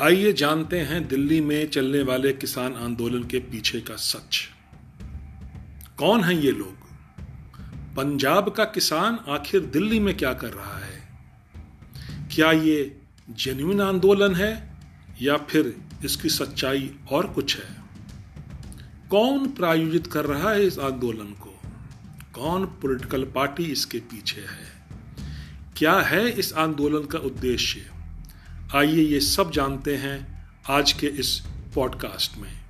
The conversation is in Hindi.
आइए जानते हैं दिल्ली में चलने वाले किसान आंदोलन के पीछे का सच। कौन है ये लोग? पंजाब का किसान आखिर दिल्ली में क्या कर रहा है? क्या ये जेन्यून आंदोलन है या फिर इसकी सच्चाई और कुछ है? कौन प्रायोजित कर रहा है इस आंदोलन को? कौन पॉलिटिकल पार्टी इसके पीछे है? क्या है इस आंदोलन का उद्देश्य? आइए ये सब जानते हैं आज के इस पॉडकास्ट में।